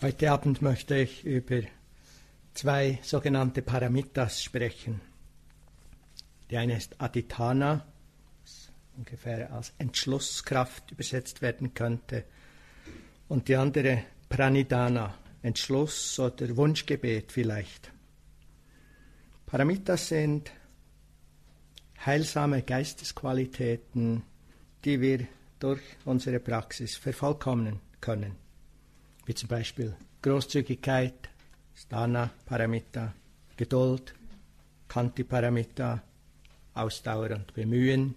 Heute Abend möchte ich über zwei sogenannte Paramitas sprechen. Die eine ist Aditana, was ungefähr als Entschlusskraft übersetzt werden könnte, und die andere Pranidana, Entschluss oder Wunschgebet vielleicht. Paramitas sind heilsame Geistesqualitäten, die wir durch unsere Praxis vervollkommnen können wie zum Beispiel Großzügigkeit, Stana Paramita, Geduld, Kanti Paramita, Ausdauer und Bemühen,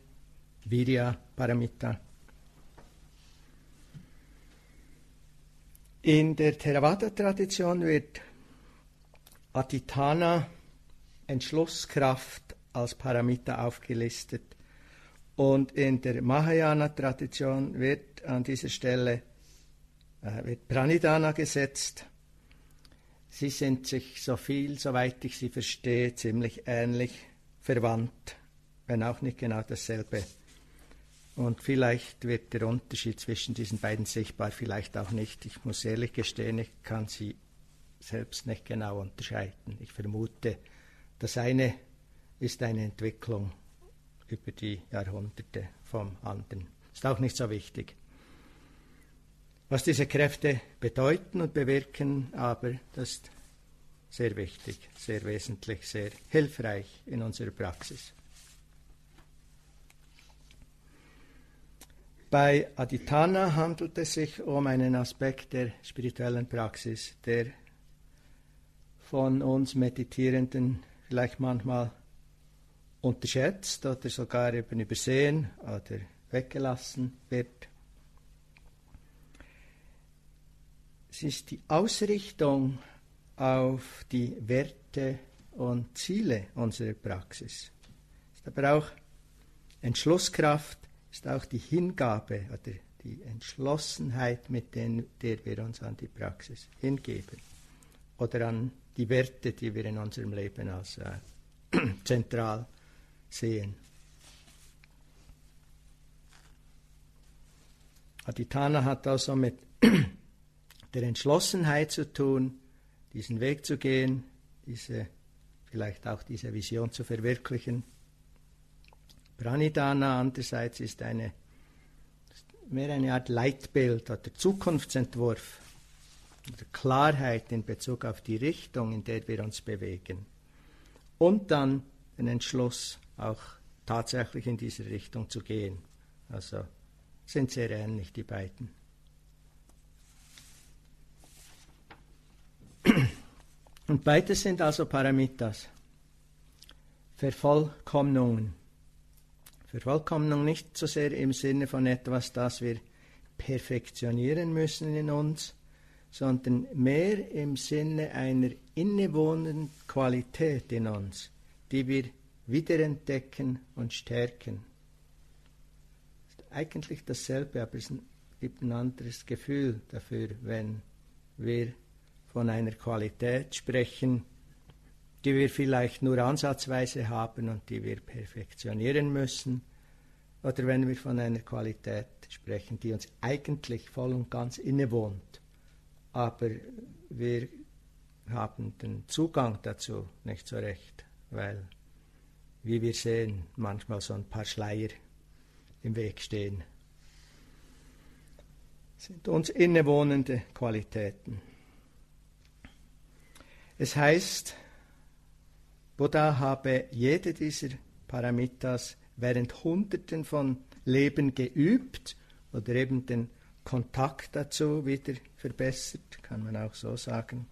Virya Paramita. In der Theravada-Tradition wird Aditana, Entschlusskraft, als Paramita aufgelistet. Und in der Mahayana-Tradition wird an dieser Stelle wird Pranidhana gesetzt. Sie sind sich so viel, soweit ich sie verstehe, ziemlich ähnlich verwandt, wenn auch nicht genau dasselbe. Und vielleicht wird der Unterschied zwischen diesen beiden sichtbar, vielleicht auch nicht. Ich muss ehrlich gestehen, ich kann sie selbst nicht genau unterscheiden. Ich vermute, das eine ist eine Entwicklung über die Jahrhunderte vom anderen. Ist auch nicht so wichtig was diese Kräfte bedeuten und bewirken, aber das ist sehr wichtig, sehr wesentlich, sehr hilfreich in unserer Praxis. Bei Aditana handelt es sich um einen Aspekt der spirituellen Praxis, der von uns Meditierenden vielleicht manchmal unterschätzt oder sogar eben übersehen oder weggelassen wird. Es ist die Ausrichtung auf die Werte und Ziele unserer Praxis. Es ist aber auch Entschlusskraft, ist auch die Hingabe oder die Entschlossenheit, mit der wir uns an die Praxis hingeben oder an die Werte, die wir in unserem Leben als äh, zentral sehen. Aditana hat also mit der Entschlossenheit zu tun, diesen Weg zu gehen, diese, vielleicht auch diese Vision zu verwirklichen. Pranidhana andererseits ist eine, mehr eine Art Leitbild oder Zukunftsentwurf oder Klarheit in Bezug auf die Richtung, in der wir uns bewegen. Und dann den Entschluss, auch tatsächlich in diese Richtung zu gehen. Also sind sehr ähnlich die beiden. Und beides sind also Paramitas, Vervollkommnungen. Vervollkommnung nicht so sehr im Sinne von etwas, das wir perfektionieren müssen in uns, sondern mehr im Sinne einer innewohnenden Qualität in uns, die wir wiederentdecken und stärken. Ist eigentlich dasselbe, aber es gibt ein anderes Gefühl dafür, wenn wir von einer Qualität sprechen, die wir vielleicht nur ansatzweise haben und die wir perfektionieren müssen, oder wenn wir von einer Qualität sprechen, die uns eigentlich voll und ganz innewohnt, aber wir haben den Zugang dazu nicht so recht, weil, wie wir sehen, manchmal so ein paar Schleier im Weg stehen. Das sind uns innewohnende Qualitäten. Es heißt, Buddha habe jede dieser Paramitas während Hunderten von Leben geübt oder eben den Kontakt dazu wieder verbessert, kann man auch so sagen.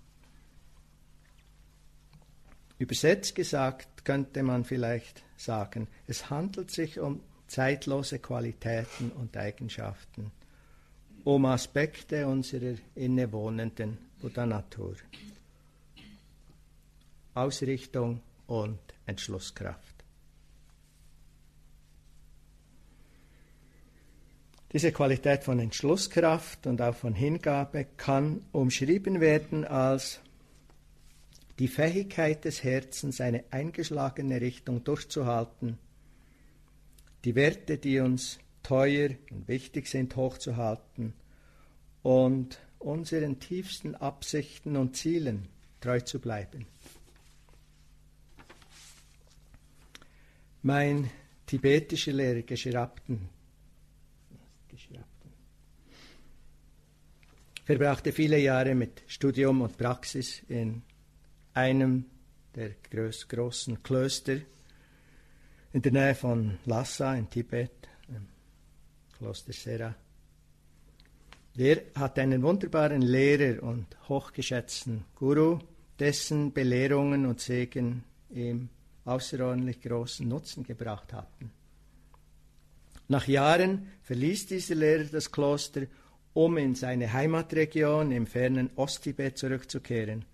Übersetzt gesagt könnte man vielleicht sagen, es handelt sich um zeitlose Qualitäten und Eigenschaften, um Aspekte unserer innewohnenden Buddha-Natur. Ausrichtung und Entschlusskraft. Diese Qualität von Entschlusskraft und auch von Hingabe kann umschrieben werden als die Fähigkeit des Herzens, eine eingeschlagene Richtung durchzuhalten, die Werte, die uns teuer und wichtig sind, hochzuhalten und unseren tiefsten Absichten und Zielen treu zu bleiben. Mein tibetischer Lehrer Gescherapten, verbrachte viele Jahre mit Studium und Praxis in einem der großen Klöster in der Nähe von Lhasa in Tibet, im Kloster Sera. Der hatte einen wunderbaren Lehrer und hochgeschätzten Guru, dessen Belehrungen und Segen ihm außerordentlich großen Nutzen gebracht hatten. Nach Jahren verließ dieser Lehrer das Kloster, um in seine Heimatregion im fernen Osttibet zurückzukehren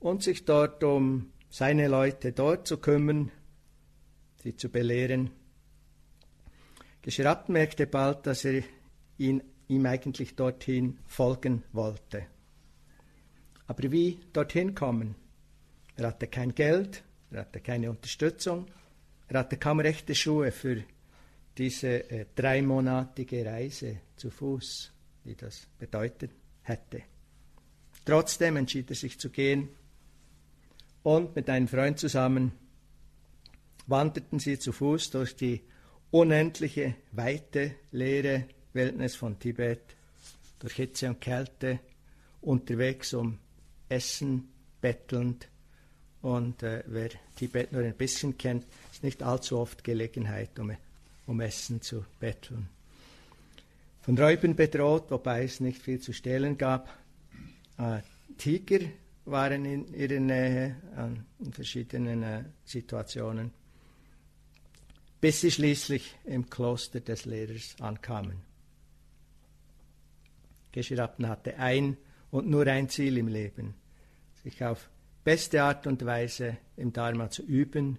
und sich dort um seine Leute dort zu kümmern, sie zu belehren. Geschrapt merkte bald, dass er ihn, ihm eigentlich dorthin folgen wollte. Aber wie dorthin kommen? Er hatte kein Geld, er hatte keine Unterstützung, er hatte kaum rechte Schuhe für diese äh, dreimonatige Reise zu Fuß, die das bedeutet hätte. Trotzdem entschied er sich zu gehen und mit einem Freund zusammen wanderten sie zu Fuß durch die unendliche, weite, leere Wildnis von Tibet, durch Hitze und Kälte, unterwegs um Essen bettelnd. Und äh, wer Tibet nur ein bisschen kennt, ist nicht allzu oft Gelegenheit, um, um Essen zu betteln. Von Räubern bedroht, wobei es nicht viel zu stehlen gab. Äh, Tiger waren in ihrer Nähe an, in verschiedenen äh, Situationen, bis sie schließlich im Kloster des Lehrers ankamen. Geschirapten hatte ein und nur ein Ziel im Leben, sich auf beste Art und Weise im Dharma zu üben,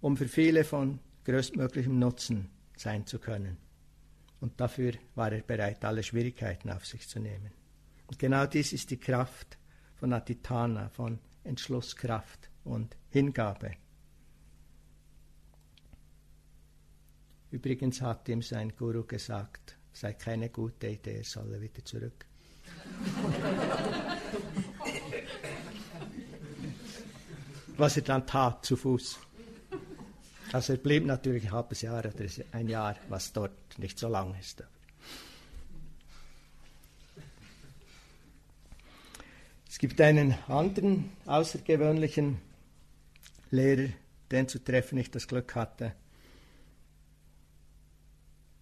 um für viele von größtmöglichem Nutzen sein zu können. Und dafür war er bereit, alle Schwierigkeiten auf sich zu nehmen. Und genau dies ist die Kraft, von Atitana, von Entschlusskraft und Hingabe. Übrigens hat ihm sein Guru gesagt, sei keine gute Idee, er solle wieder zurück. Was er dann tat, zu Fuß. Also er blieb natürlich ein halbes Jahr oder ein Jahr, was dort nicht so lang ist. Es gibt einen anderen außergewöhnlichen Lehrer, den zu treffen ich das Glück hatte.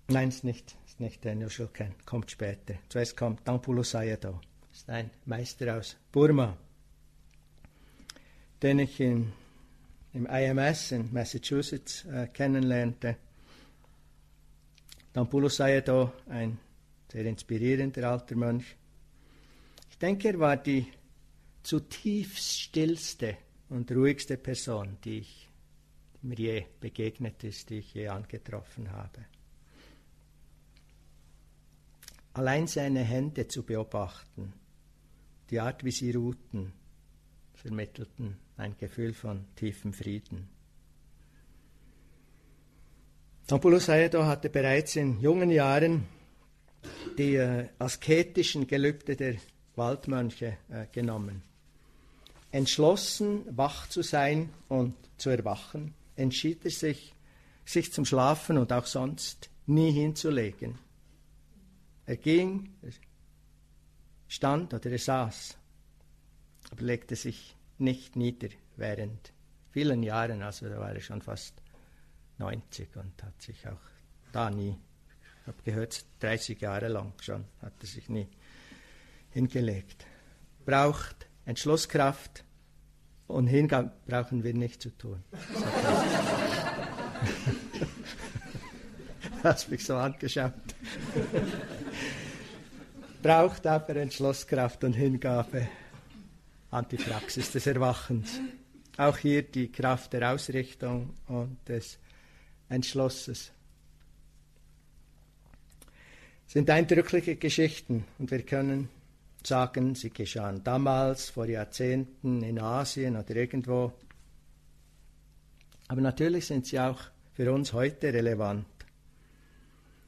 Nein, ist nicht, ist nicht Daniel Schulken, kommt später. Zuerst kommt Dampulo Sayadaw, ist ein Meister aus Burma, den ich in, im IMS in Massachusetts äh, kennenlernte. Dampulo Sayadaw, ein sehr inspirierender alter Mönch. Ich denke, er war die zutiefst stillste und ruhigste Person, die, ich, die mir je begegnet ist, die ich je angetroffen habe. Allein seine Hände zu beobachten, die Art, wie sie ruhten, vermittelten ein Gefühl von tiefem Frieden. Tampulo Sayadaw hatte bereits in jungen Jahren die äh, asketischen Gelübde der Waldmönche äh, genommen. Entschlossen, wach zu sein und zu erwachen, entschied er sich, sich zum Schlafen und auch sonst nie hinzulegen. Er ging, er stand oder er saß, aber legte sich nicht nieder während vielen Jahren, also da war er schon fast 90 und hat sich auch da nie, ich habe gehört, 30 Jahre lang schon, hat er sich nie hingelegt. Braucht Entschlusskraft und Hingabe brauchen wir nicht zu tun. Hast mich so angeschaut. Braucht aber Entschlusskraft und Hingabe an die Praxis des Erwachens. Auch hier die Kraft der Ausrichtung und des Entschlusses. Sind eindrückliche Geschichten und wir können sagen, sie geschahen damals, vor Jahrzehnten in Asien oder irgendwo. Aber natürlich sind sie auch für uns heute relevant.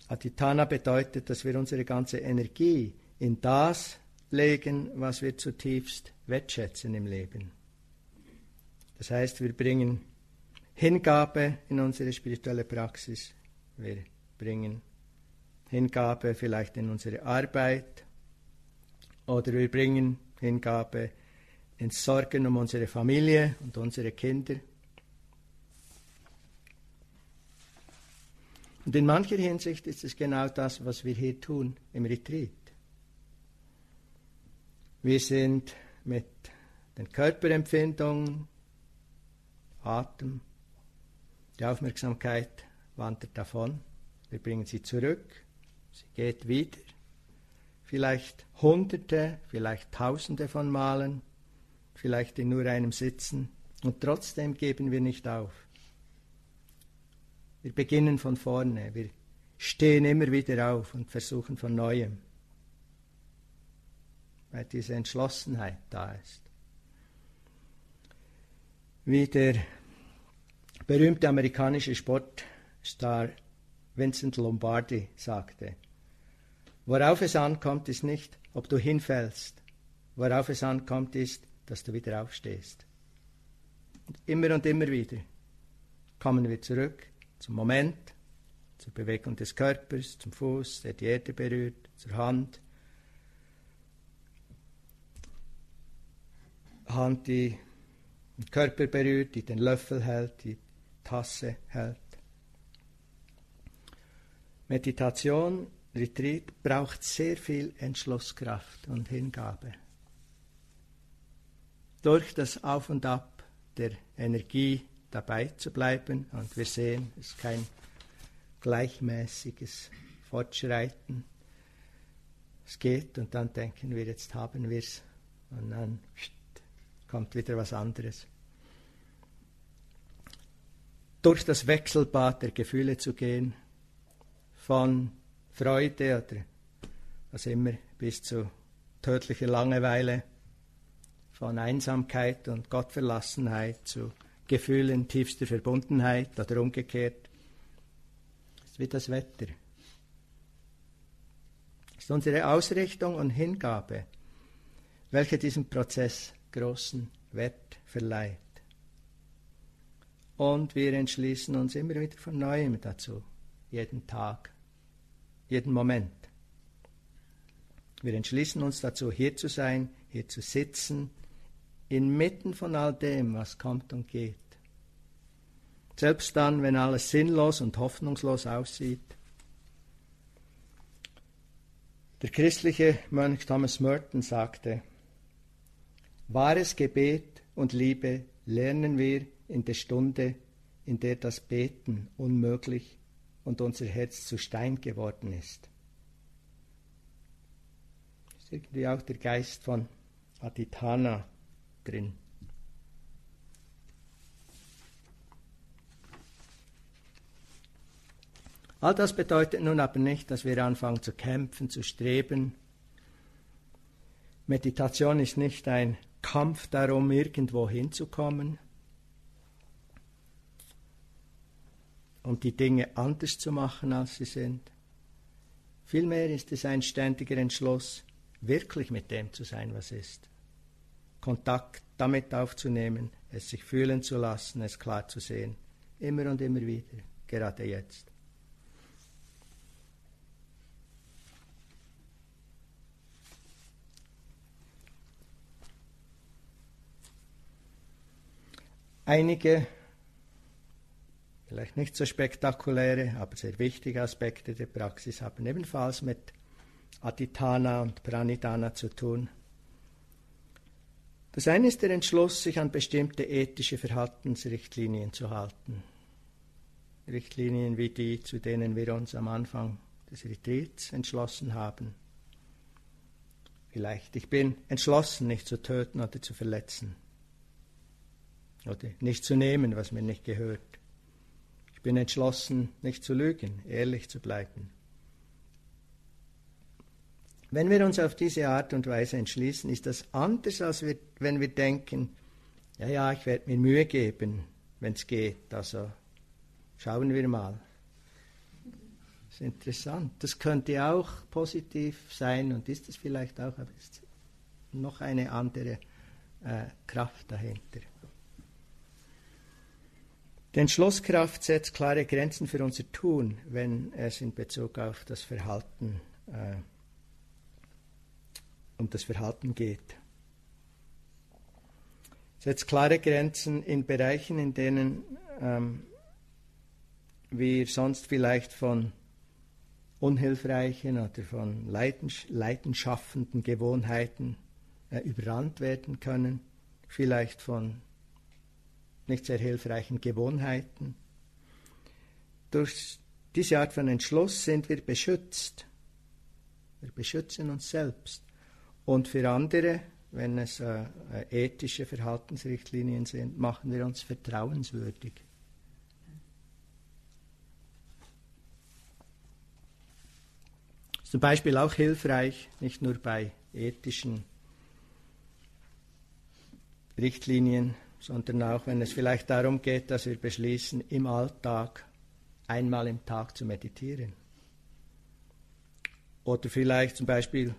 Aditana bedeutet, dass wir unsere ganze Energie in das legen, was wir zutiefst wertschätzen im Leben. Das heißt, wir bringen Hingabe in unsere spirituelle Praxis, wir bringen Hingabe vielleicht in unsere Arbeit oder wir bringen Hingabe in Sorgen um unsere Familie und unsere Kinder. Und in mancher Hinsicht ist es genau das, was wir hier tun im Retreat. Wir sind mit den Körperempfindungen, Atem, die Aufmerksamkeit wandert davon. Wir bringen sie zurück. Sie geht wieder. Vielleicht Hunderte, vielleicht Tausende von Malen, vielleicht in nur einem Sitzen. Und trotzdem geben wir nicht auf. Wir beginnen von vorne. Wir stehen immer wieder auf und versuchen von neuem. Weil diese Entschlossenheit da ist. Wie der berühmte amerikanische Sportstar Vincent Lombardi sagte, worauf es ankommt, ist nicht, ob du hinfällst, worauf es ankommt, ist, dass du wieder aufstehst. Und immer und immer wieder kommen wir zurück zum Moment, zur Bewegung des Körpers, zum Fuß, der die Erde berührt, zur Hand. Hand, die den Körper berührt, die den Löffel hält, die Tasse hält. Meditation, Retreat braucht sehr viel Entschlusskraft und Hingabe. Durch das Auf und Ab der Energie dabei zu bleiben, und wir sehen, es ist kein gleichmäßiges Fortschreiten. Es geht und dann denken wir, jetzt haben wir es, und dann kommt wieder was anderes durch das Wechselbad der Gefühle zu gehen, von Freude oder was immer bis zu tödlicher Langeweile, von Einsamkeit und Gottverlassenheit zu Gefühlen tiefster Verbundenheit oder umgekehrt. Ist wie das Wetter. Ist unsere Ausrichtung und Hingabe, welche diesem Prozess großen Wert verleiht. Und wir entschließen uns immer wieder von neuem dazu, jeden Tag, jeden Moment. Wir entschließen uns dazu, hier zu sein, hier zu sitzen, inmitten von all dem, was kommt und geht. Selbst dann, wenn alles sinnlos und hoffnungslos aussieht. Der christliche Mönch Thomas Merton sagte, wahres Gebet und Liebe lernen wir in der Stunde, in der das Beten unmöglich und unser Herz zu Stein geworden ist. Ist irgendwie auch der Geist von Aditana drin. All das bedeutet nun aber nicht, dass wir anfangen zu kämpfen, zu streben. Meditation ist nicht ein Kampf darum, irgendwo hinzukommen. und die Dinge anders zu machen, als sie sind. Vielmehr ist es ein ständiger Entschluss, wirklich mit dem zu sein, was ist. Kontakt damit aufzunehmen, es sich fühlen zu lassen, es klar zu sehen. Immer und immer wieder, gerade jetzt. Einige vielleicht nicht so spektakuläre, aber sehr wichtige Aspekte der Praxis haben ebenfalls mit Aditana und Pranidhana zu tun. Das eine ist der Entschluss, sich an bestimmte ethische Verhaltensrichtlinien zu halten. Richtlinien wie die, zu denen wir uns am Anfang des Retreats entschlossen haben. Vielleicht, ich bin entschlossen, nicht zu töten oder zu verletzen. Oder nicht zu nehmen, was mir nicht gehört bin entschlossen, nicht zu lügen, ehrlich zu bleiben. Wenn wir uns auf diese Art und Weise entschließen, ist das anders, als wir, wenn wir denken, ja, ja, ich werde mir Mühe geben, wenn es geht. Also schauen wir mal. Das ist interessant. Das könnte auch positiv sein und ist es vielleicht auch, aber es ist noch eine andere äh, Kraft dahinter. Die Entschlusskraft setzt klare Grenzen für unser Tun, wenn es in Bezug auf das Verhalten äh, um das Verhalten geht. Setzt klare Grenzen in Bereichen, in denen ähm, wir sonst vielleicht von unhilfreichen oder von leidenschaffenden Gewohnheiten äh, überrannt werden können, vielleicht von nicht sehr hilfreichen Gewohnheiten. Durch diese Art von Entschluss sind wir beschützt. Wir beschützen uns selbst. Und für andere, wenn es äh, äh ethische Verhaltensrichtlinien sind, machen wir uns vertrauenswürdig. Zum Beispiel auch hilfreich, nicht nur bei ethischen Richtlinien, sondern auch wenn es vielleicht darum geht, dass wir beschließen, im Alltag einmal im Tag zu meditieren. Oder vielleicht zum Beispiel,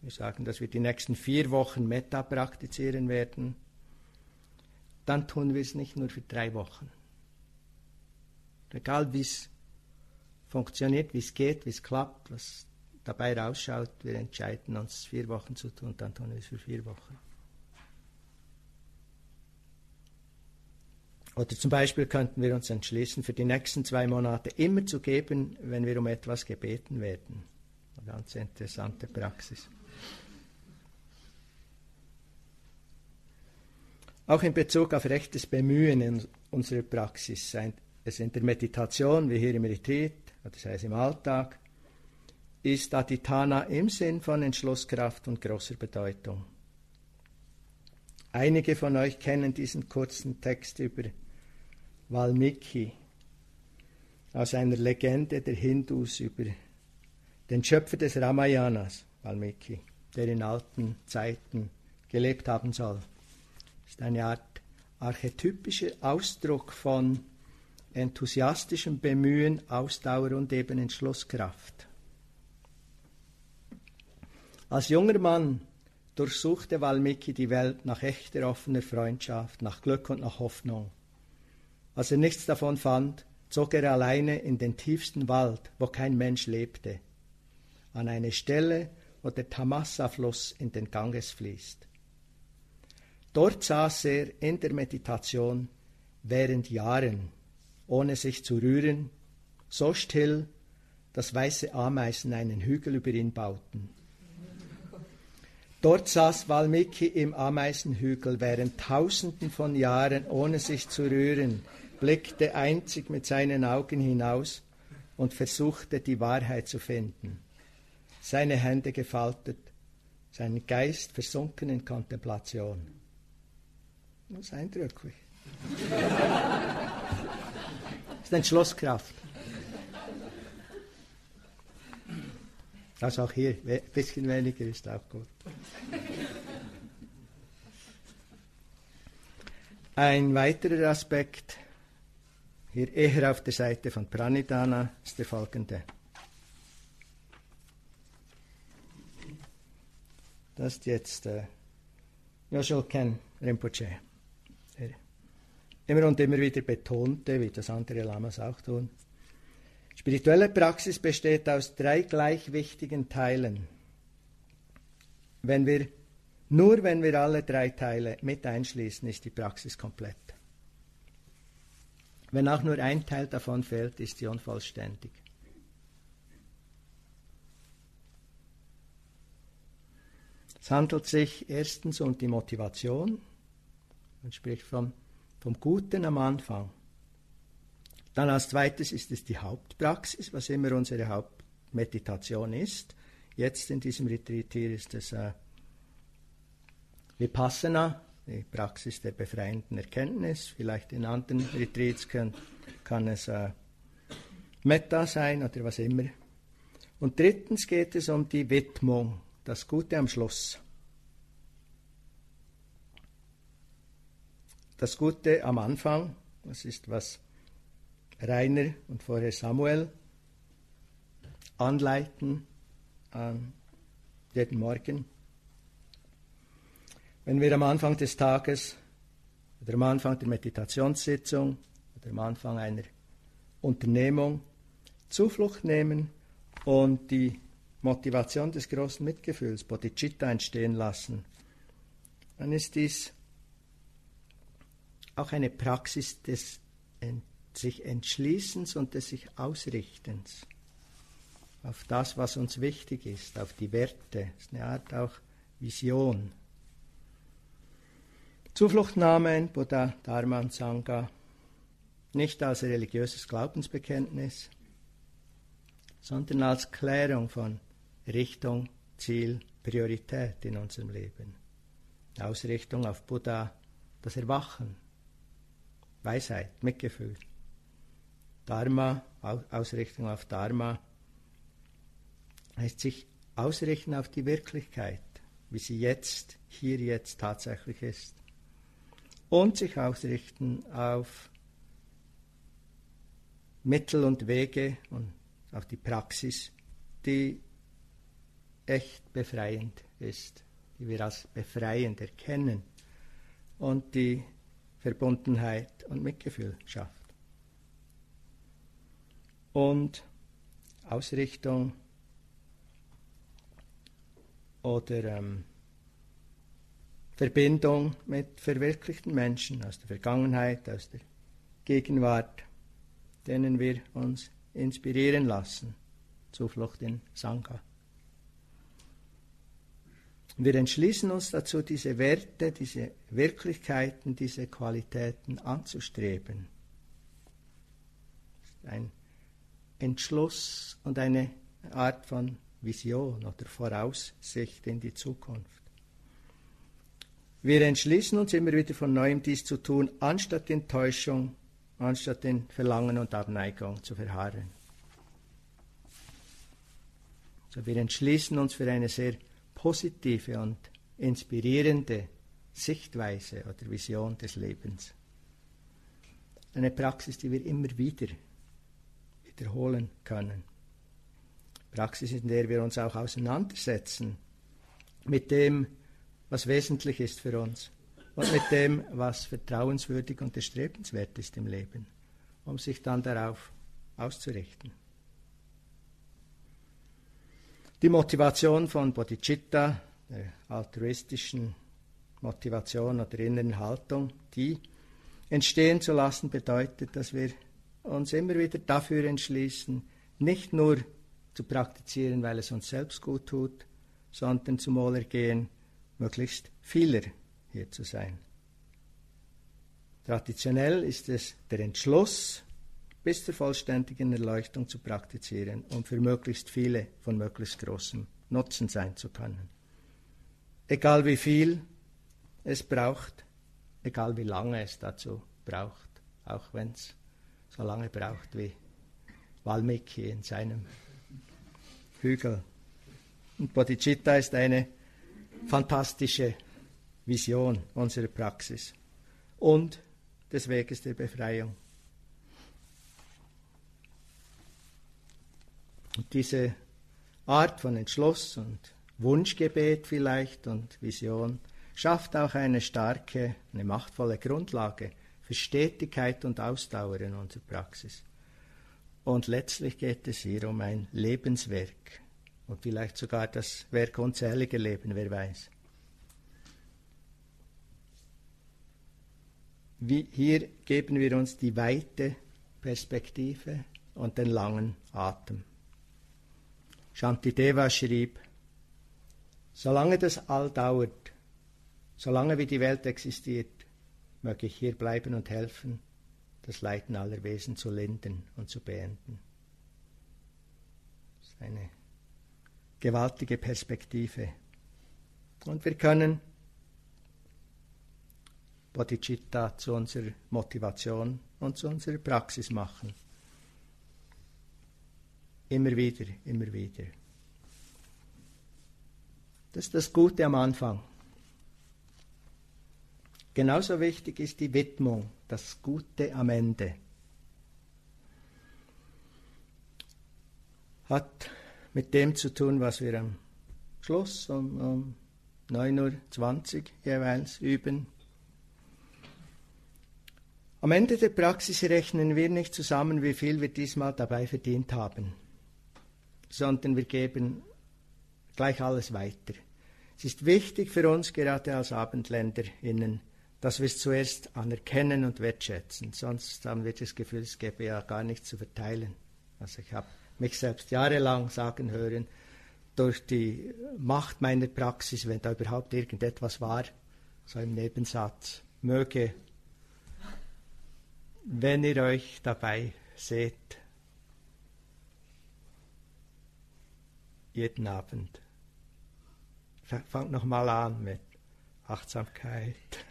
wir sagen, dass wir die nächsten vier Wochen Metta praktizieren werden, dann tun wir es nicht nur für drei Wochen. Egal wie es funktioniert, wie es geht, wie es klappt, was dabei rausschaut, wir entscheiden uns vier Wochen zu tun, dann tun wir es für vier Wochen. Oder zum Beispiel könnten wir uns entschließen, für die nächsten zwei Monate immer zu geben, wenn wir um etwas gebeten werden. Eine ganz interessante Praxis. Auch in Bezug auf rechtes Bemühen in unserer Praxis, sei es in der Meditation wie hier im Retreat, sei es im Alltag, ist Aditana im Sinn von Entschlusskraft und großer Bedeutung. Einige von euch kennen diesen kurzen Text über Valmiki aus einer Legende der Hindus über den Schöpfer des Ramayanas, Valmiki, der in alten Zeiten gelebt haben soll. Das ist eine Art archetypischer Ausdruck von enthusiastischem Bemühen, Ausdauer und eben Entschlusskraft. Als junger Mann durchsuchte Valmiki die Welt nach echter offener Freundschaft, nach Glück und nach Hoffnung. Als er nichts davon fand, zog er alleine in den tiefsten Wald, wo kein Mensch lebte, an eine Stelle, wo der Tamassa-Fluss in den Ganges fließt. Dort saß er in der Meditation während Jahren, ohne sich zu rühren, so still, dass weiße Ameisen einen Hügel über ihn bauten. Dort saß Valmiki im Ameisenhügel während tausenden von Jahren, ohne sich zu rühren, blickte einzig mit seinen Augen hinaus und versuchte die Wahrheit zu finden. Seine Hände gefaltet, sein Geist versunken in Kontemplation. Das ist eindrücklich. Das ist Entschlusskraft. Also auch hier, ein bisschen weniger ist auch gut. Ein weiterer Aspekt, hier eher auf der Seite von Pranidhana, ist der folgende. Das ist jetzt äh, Yoshul Ken Rinpoche, der immer und immer wieder betonte, wie das andere Lamas auch tun, Spirituelle Praxis besteht aus drei gleich wichtigen Teilen. Wenn wir, nur wenn wir alle drei Teile mit einschließen, ist die Praxis komplett. Wenn auch nur ein Teil davon fehlt, ist sie unvollständig. Es handelt sich erstens um die Motivation. Man spricht vom, vom Guten am Anfang. Dann als zweites ist es die Hauptpraxis, was immer unsere Hauptmeditation ist. Jetzt in diesem Retreat hier ist es äh, Vipassana, die Praxis der befreienden Erkenntnis. Vielleicht in anderen Retreats kann, kann es äh, Metta sein oder was immer. Und drittens geht es um die Widmung, das Gute am Schluss. Das Gute am Anfang, das ist was Rainer und vorher Samuel anleiten an jeden Morgen. Wenn wir am Anfang des Tages oder am Anfang der Meditationssitzung oder am Anfang einer Unternehmung Zuflucht nehmen und die Motivation des großen Mitgefühls, Bodhicitta, entstehen lassen, dann ist dies auch eine Praxis des sich Entschließens und des sich Ausrichtens auf das, was uns wichtig ist, auf die Werte. Das ist eine Art auch Vision. Zufluchtnahme in Buddha, Dharma und Sangha nicht als religiöses Glaubensbekenntnis, sondern als Klärung von Richtung, Ziel, Priorität in unserem Leben. Ausrichtung auf Buddha, das Erwachen, Weisheit, Mitgefühl. Dharma, Ausrichtung auf Dharma, heißt sich ausrichten auf die Wirklichkeit, wie sie jetzt, hier jetzt tatsächlich ist. Und sich ausrichten auf Mittel und Wege und auf die Praxis, die echt befreiend ist, die wir als befreiend erkennen und die Verbundenheit und Mitgefühl schafft. Und Ausrichtung oder ähm, Verbindung mit verwirklichten Menschen aus der Vergangenheit, aus der Gegenwart, denen wir uns inspirieren lassen. Zuflucht in Sangha. Wir entschließen uns dazu, diese Werte, diese Wirklichkeiten, diese Qualitäten anzustreben. Ein Entschluss und eine Art von Vision oder Voraussicht in die Zukunft. Wir entschließen uns immer wieder von neuem dies zu tun, anstatt in Täuschung, anstatt in Verlangen und Abneigung zu verharren. So, wir entschließen uns für eine sehr positive und inspirierende Sichtweise oder Vision des Lebens. Eine Praxis, die wir immer wieder wiederholen können. Praxis, in der wir uns auch auseinandersetzen mit dem, was wesentlich ist für uns und mit dem, was vertrauenswürdig und erstrebenswert ist im Leben, um sich dann darauf auszurichten. Die Motivation von Bodhicitta, der altruistischen Motivation oder inneren Haltung, die entstehen zu lassen, bedeutet, dass wir uns immer wieder dafür entschließen, nicht nur zu praktizieren, weil es uns selbst gut tut, sondern zum Wohlergehen möglichst vieler hier zu sein. Traditionell ist es der Entschluss, bis zur vollständigen Erleuchtung zu praktizieren, um für möglichst viele von möglichst großem Nutzen sein zu können. Egal wie viel es braucht, egal wie lange es dazu braucht, auch wenn es so lange braucht wie Valmiki in seinem Hügel. Und Bodhicitta ist eine fantastische Vision unserer Praxis und des Weges der Befreiung. Und diese Art von Entschluss und Wunschgebet vielleicht und Vision schafft auch eine starke, eine machtvolle Grundlage für Stetigkeit und Ausdauer in unserer Praxis. Und letztlich geht es hier um ein Lebenswerk und vielleicht sogar das Werk unzähliger Leben, wer weiß. Wie, hier geben wir uns die weite Perspektive und den langen Atem. Shantideva schrieb, solange das All dauert, solange wie die Welt existiert, möge ich hier bleiben und helfen, das Leiden aller Wesen zu lindern und zu beenden. Das ist eine gewaltige Perspektive. Und wir können Bodhicitta zu unserer Motivation und zu unserer Praxis machen. Immer wieder, immer wieder. Das ist das Gute am Anfang. Genauso wichtig ist die Widmung, das Gute am Ende. Hat mit dem zu tun, was wir am Schluss um, um 9.20 Uhr jeweils üben. Am Ende der Praxis rechnen wir nicht zusammen, wie viel wir diesmal dabei verdient haben, sondern wir geben gleich alles weiter. Es ist wichtig für uns, gerade als AbendländerInnen, dass wir es zuerst anerkennen und wertschätzen. Sonst haben wir das Gefühl, es gäbe ja gar nichts zu verteilen. Also ich habe mich selbst jahrelang sagen hören, durch die Macht meiner Praxis, wenn da überhaupt irgendetwas war, so im Nebensatz, möge, wenn ihr euch dabei seht, jeden Abend. Fangt nochmal an mit Achtsamkeit,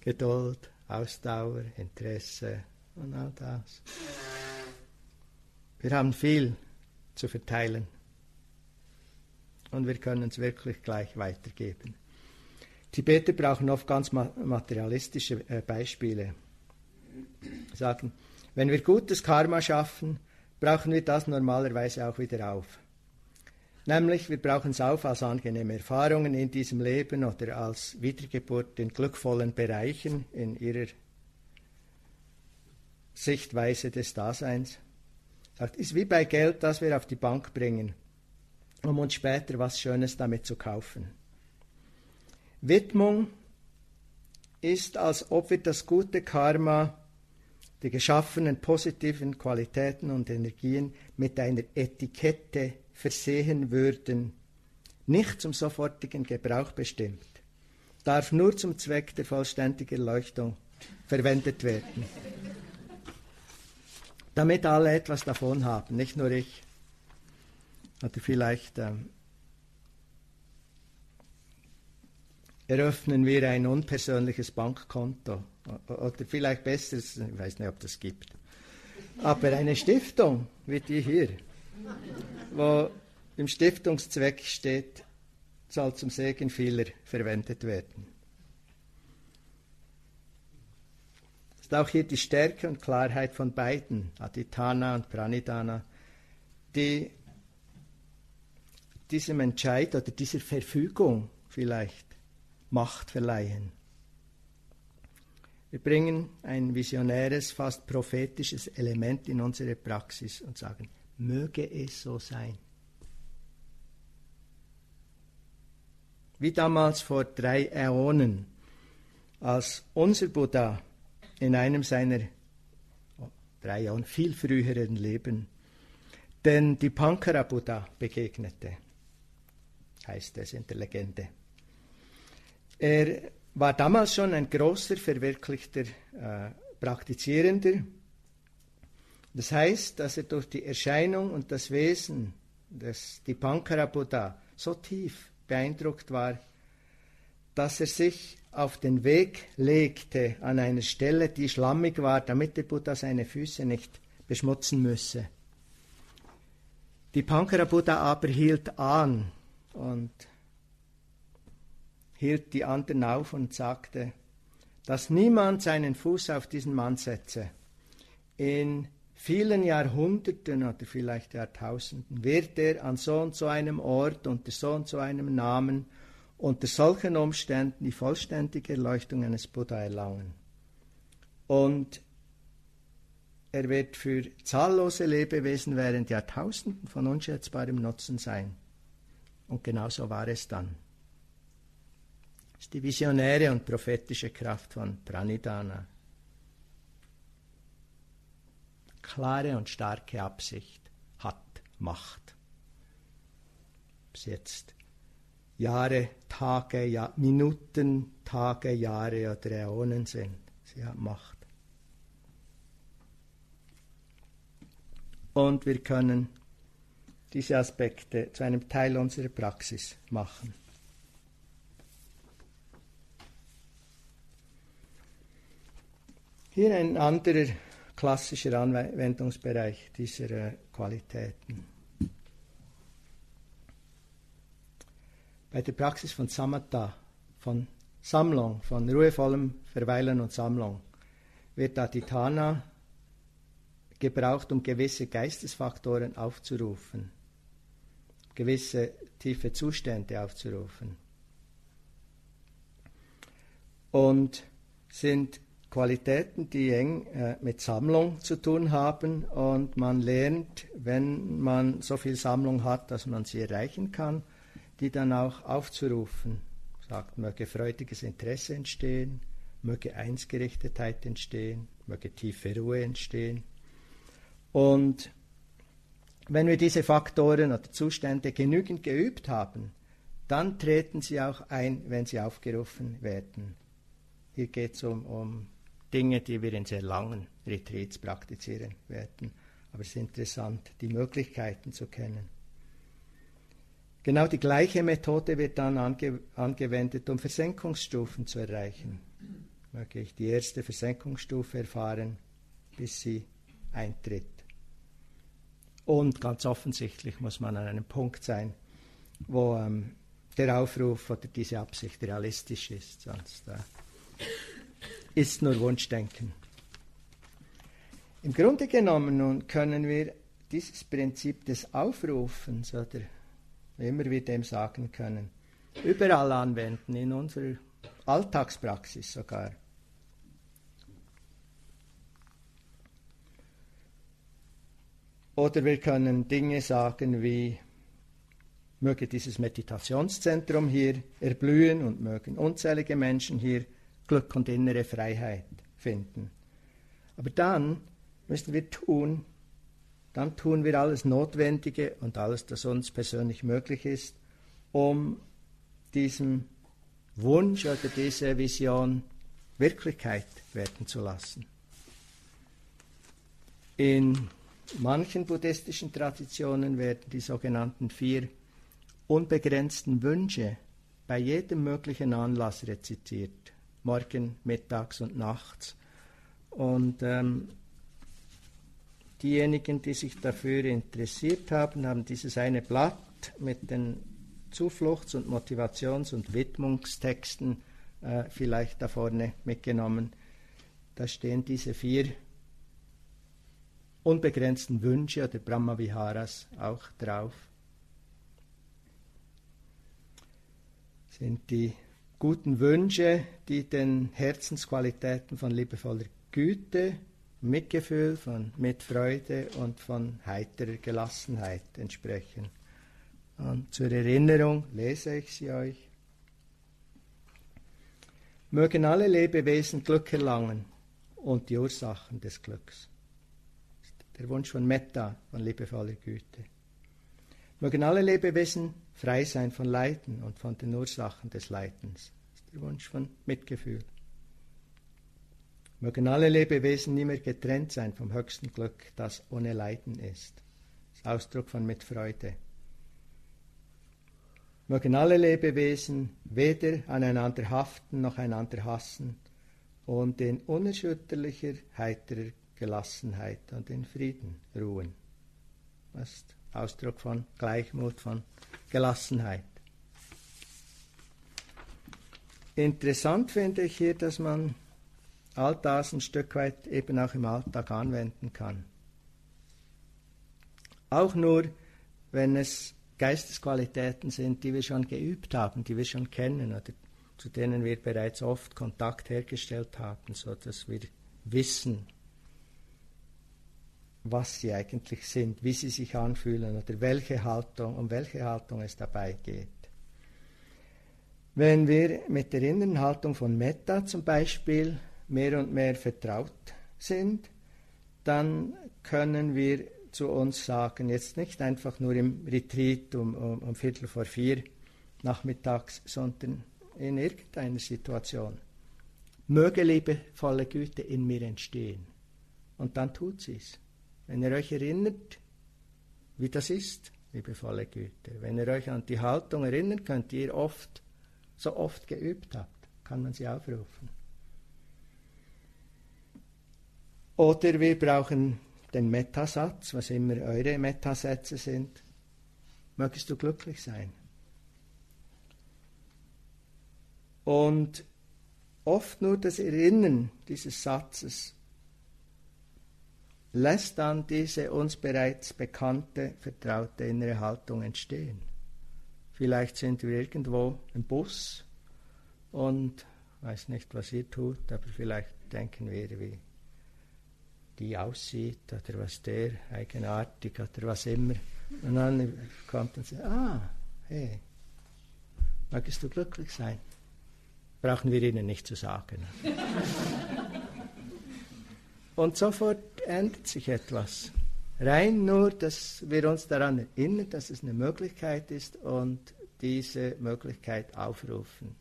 Geduld, Ausdauer, Interesse und all das. Wir haben viel zu verteilen und wir können es wirklich gleich weitergeben. Tibeter brauchen oft ganz materialistische äh, Beispiele. Sagen, wenn wir gutes Karma schaffen, brauchen wir das normalerweise auch wieder auf. Nämlich, wir brauchen es auf als angenehme Erfahrungen in diesem Leben oder als Wiedergeburt in glückvollen Bereichen in ihrer Sichtweise des Daseins. Sagt, ist wie bei Geld, das wir auf die Bank bringen um uns später was Schönes damit zu kaufen. Widmung ist, als ob wir das gute Karma, die geschaffenen positiven Qualitäten und Energien mit einer Etikette versehen würden, nicht zum sofortigen Gebrauch bestimmt, darf nur zum Zweck der vollständigen Erleuchtung verwendet werden. Damit alle etwas davon haben, nicht nur ich. Oder vielleicht ähm, eröffnen wir ein unpersönliches Bankkonto. Oder vielleicht besser, ich weiß nicht, ob das gibt. Aber eine Stiftung wie die hier, wo im Stiftungszweck steht, soll zum Segen vieler verwendet werden. ist auch hier die Stärke und Klarheit von beiden, Aditana und Pranidana, die diesem Entscheid oder dieser Verfügung vielleicht Macht verleihen. Wir bringen ein visionäres, fast prophetisches Element in unsere Praxis und sagen, möge es so sein. Wie damals vor drei Äonen, als unser Buddha in einem seiner oh, drei Äonen viel früheren Leben den Dipankara Buddha begegnete heißt es in der Legende. Er war damals schon ein großer, verwirklichter äh, Praktizierender. Das heißt, dass er durch die Erscheinung und das Wesen des Dipankara Buddha so tief beeindruckt war, dass er sich auf den Weg legte an einer Stelle, die schlammig war, damit der Buddha seine Füße nicht beschmutzen müsse. Die Pankara Buddha aber hielt an und hielt die anderen auf und sagte, dass niemand seinen Fuß auf diesen Mann setze. In vielen Jahrhunderten oder vielleicht Jahrtausenden wird er an so und so einem Ort unter so und so einem Namen unter solchen Umständen die vollständige Erleuchtung eines Buddha erlangen. Und er wird für zahllose Lebewesen während Jahrtausenden von unschätzbarem Nutzen sein. Und genau so war es dann. Das ist die visionäre und prophetische Kraft von Pranidhana. Klare und starke Absicht hat Macht. Ob es jetzt Jahre, Tage, ja, Minuten, Tage, Jahre oder Äonen sind, sie hat Macht. Und wir können diese Aspekte zu einem Teil unserer Praxis machen. Hier ein anderer klassischer Anwendungsbereich dieser äh, Qualitäten. Bei der Praxis von Samatha, von Sammlung, von ruhevollem Verweilen und Sammlung, wird Aditana gebraucht, um gewisse Geistesfaktoren aufzurufen gewisse tiefe Zustände aufzurufen. und sind Qualitäten, die eng äh, mit Sammlung zu tun haben und man lernt, wenn man so viel Sammlung hat, dass man sie erreichen kann, die dann auch aufzurufen. Sagt, möge freudiges Interesse entstehen, möge Einsgerichtetheit entstehen, möge tiefe Ruhe entstehen. Und wenn wir diese Faktoren oder Zustände genügend geübt haben, dann treten sie auch ein, wenn sie aufgerufen werden. Hier geht es um, um Dinge, die wir in sehr langen Retreats praktizieren werden. Aber es ist interessant, die Möglichkeiten zu kennen. Genau die gleiche Methode wird dann ange angewendet, um Versenkungsstufen zu erreichen. Möge ich die erste Versenkungsstufe erfahren, bis sie eintritt. Und ganz offensichtlich muss man an einem Punkt sein, wo ähm, der Aufruf oder diese Absicht realistisch ist, sonst äh, ist nur Wunschdenken. Im Grunde genommen nun können wir dieses Prinzip des Aufrufens oder wie immer wir dem sagen können, überall anwenden, in unserer Alltagspraxis sogar. Oder wir können Dinge sagen wie, möge dieses Meditationszentrum hier erblühen und mögen unzählige Menschen hier Glück und innere Freiheit finden. Aber dann müssen wir tun, dann tun wir alles Notwendige und alles, das uns persönlich möglich ist, um diesem Wunsch oder diese Vision Wirklichkeit werden zu lassen. In manchen buddhistischen Traditionen werden die sogenannten vier unbegrenzten Wünsche bei jedem möglichen Anlass rezitiert morgen, mittags und nachts. Und ähm, diejenigen, die sich dafür interessiert haben, haben dieses eine Blatt mit den Zufluchts- und Motivations- und Widmungstexten äh, vielleicht da vorne mitgenommen. Da stehen diese vier unbegrenzten Wünsche oder Brahmaviharas auch drauf. Sind die guten Wünsche, die den Herzensqualitäten von liebevoller Güte, Mitgefühl, von Mitfreude und von heiterer Gelassenheit entsprechen. Und zur Erinnerung lese ich sie euch. Mögen alle Lebewesen Glück erlangen und die Ursachen des Glücks. Der Wunsch von Metta, von liebevoller Güte. Mögen alle Lebewesen frei sein von Leiden und von den Ursachen des Leidens. Das ist der Wunsch von Mitgefühl. Mögen alle Lebewesen nie mehr getrennt sein vom höchsten Glück, das ohne Leiden ist. Das ist Ausdruck von Mitfreude. Mögen alle Lebewesen weder aneinander haften noch einander hassen und in unerschütterlicher, heiterer Gelassenheit und in Frieden ruhen. Das ist Ausdruck von Gleichmut, von Gelassenheit. Interessant finde ich hier, dass man all das ein Stück weit eben auch im Alltag anwenden kann. Auch nur, wenn es Geistesqualitäten sind, die wir schon geübt haben, die wir schon kennen oder zu denen wir bereits oft Kontakt hergestellt haben, sodass wir wissen, was sie eigentlich sind, wie sie sich anfühlen oder welche Haltung, um welche Haltung es dabei geht. Wenn wir mit der inneren Haltung von Metta zum Beispiel mehr und mehr vertraut sind, dann können wir zu uns sagen, jetzt nicht einfach nur im Retreat um, um, um Viertel vor vier nachmittags, sondern in irgendeiner Situation. Möge liebevolle Güte in mir entstehen. Und dann tut sie es. Wenn ihr euch erinnert, wie das ist, liebevolle Güte, wenn ihr euch an die Haltung erinnern könnt, die ihr oft, so oft geübt habt, kann man sie aufrufen. Oder wir brauchen den Metasatz, was immer eure Metasätze sind. Mögest du glücklich sein. Und oft nur das Erinnern dieses Satzes lässt dann diese uns bereits bekannte, vertraute innere Haltung entstehen. Vielleicht sind wir irgendwo im Bus und weiß nicht, was ihr tut, aber vielleicht denken wir, wie die aussieht oder was der eigenartig oder was immer. Und dann kommt und sagt, ah, hey, magst du glücklich sein? Brauchen wir ihnen nicht zu sagen. und sofort ändert sich etwas. Rein nur, dass wir uns daran erinnern, dass es eine Möglichkeit ist und diese Möglichkeit aufrufen.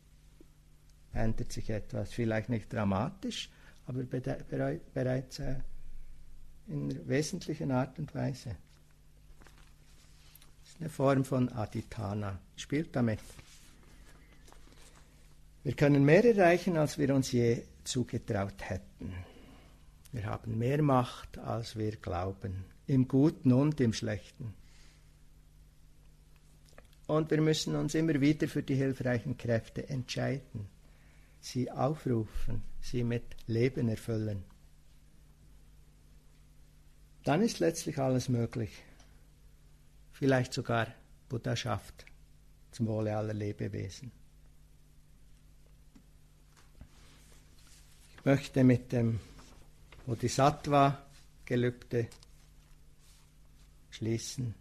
Ändert sich etwas. Vielleicht nicht dramatisch, aber bereits äh, in wesentlichen Art und Weise. Das ist eine Form von Aditana. Spielt damit. Wir können mehr erreichen, als wir uns je zugetraut hätten. Wir haben mehr Macht, als wir glauben, im Guten und im Schlechten. Und wir müssen uns immer wieder für die hilfreichen Kräfte entscheiden, sie aufrufen, sie mit Leben erfüllen. Dann ist letztlich alles möglich. Vielleicht sogar Buddhaschaft zum Wohle aller Lebewesen. Ich möchte mit dem Bodhisattva-Gelübde schließen.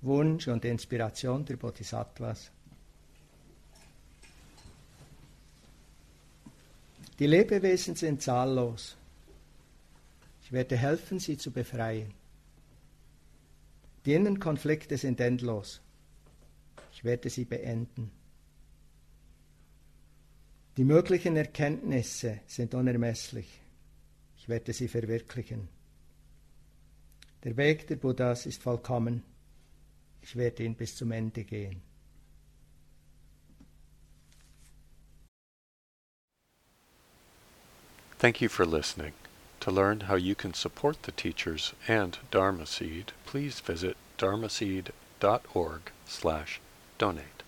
Wunsch und Inspiration der Bodhisattvas. Die Lebewesen sind zahllos. Ich werde helfen, sie zu befreien. Die inneren Konflikte sind endlos. Ich werde sie beenden. Die möglichen Erkenntnisse sind unermesslich. Ich werde sie verwirklichen. Der Weg der Buddhas ist vollkommen. Ich werde ihn bis zum Ende gehen. Thank you for listening. To learn how you can support the teachers and Dharma Seed, please visit dharmaseed.org slash donate.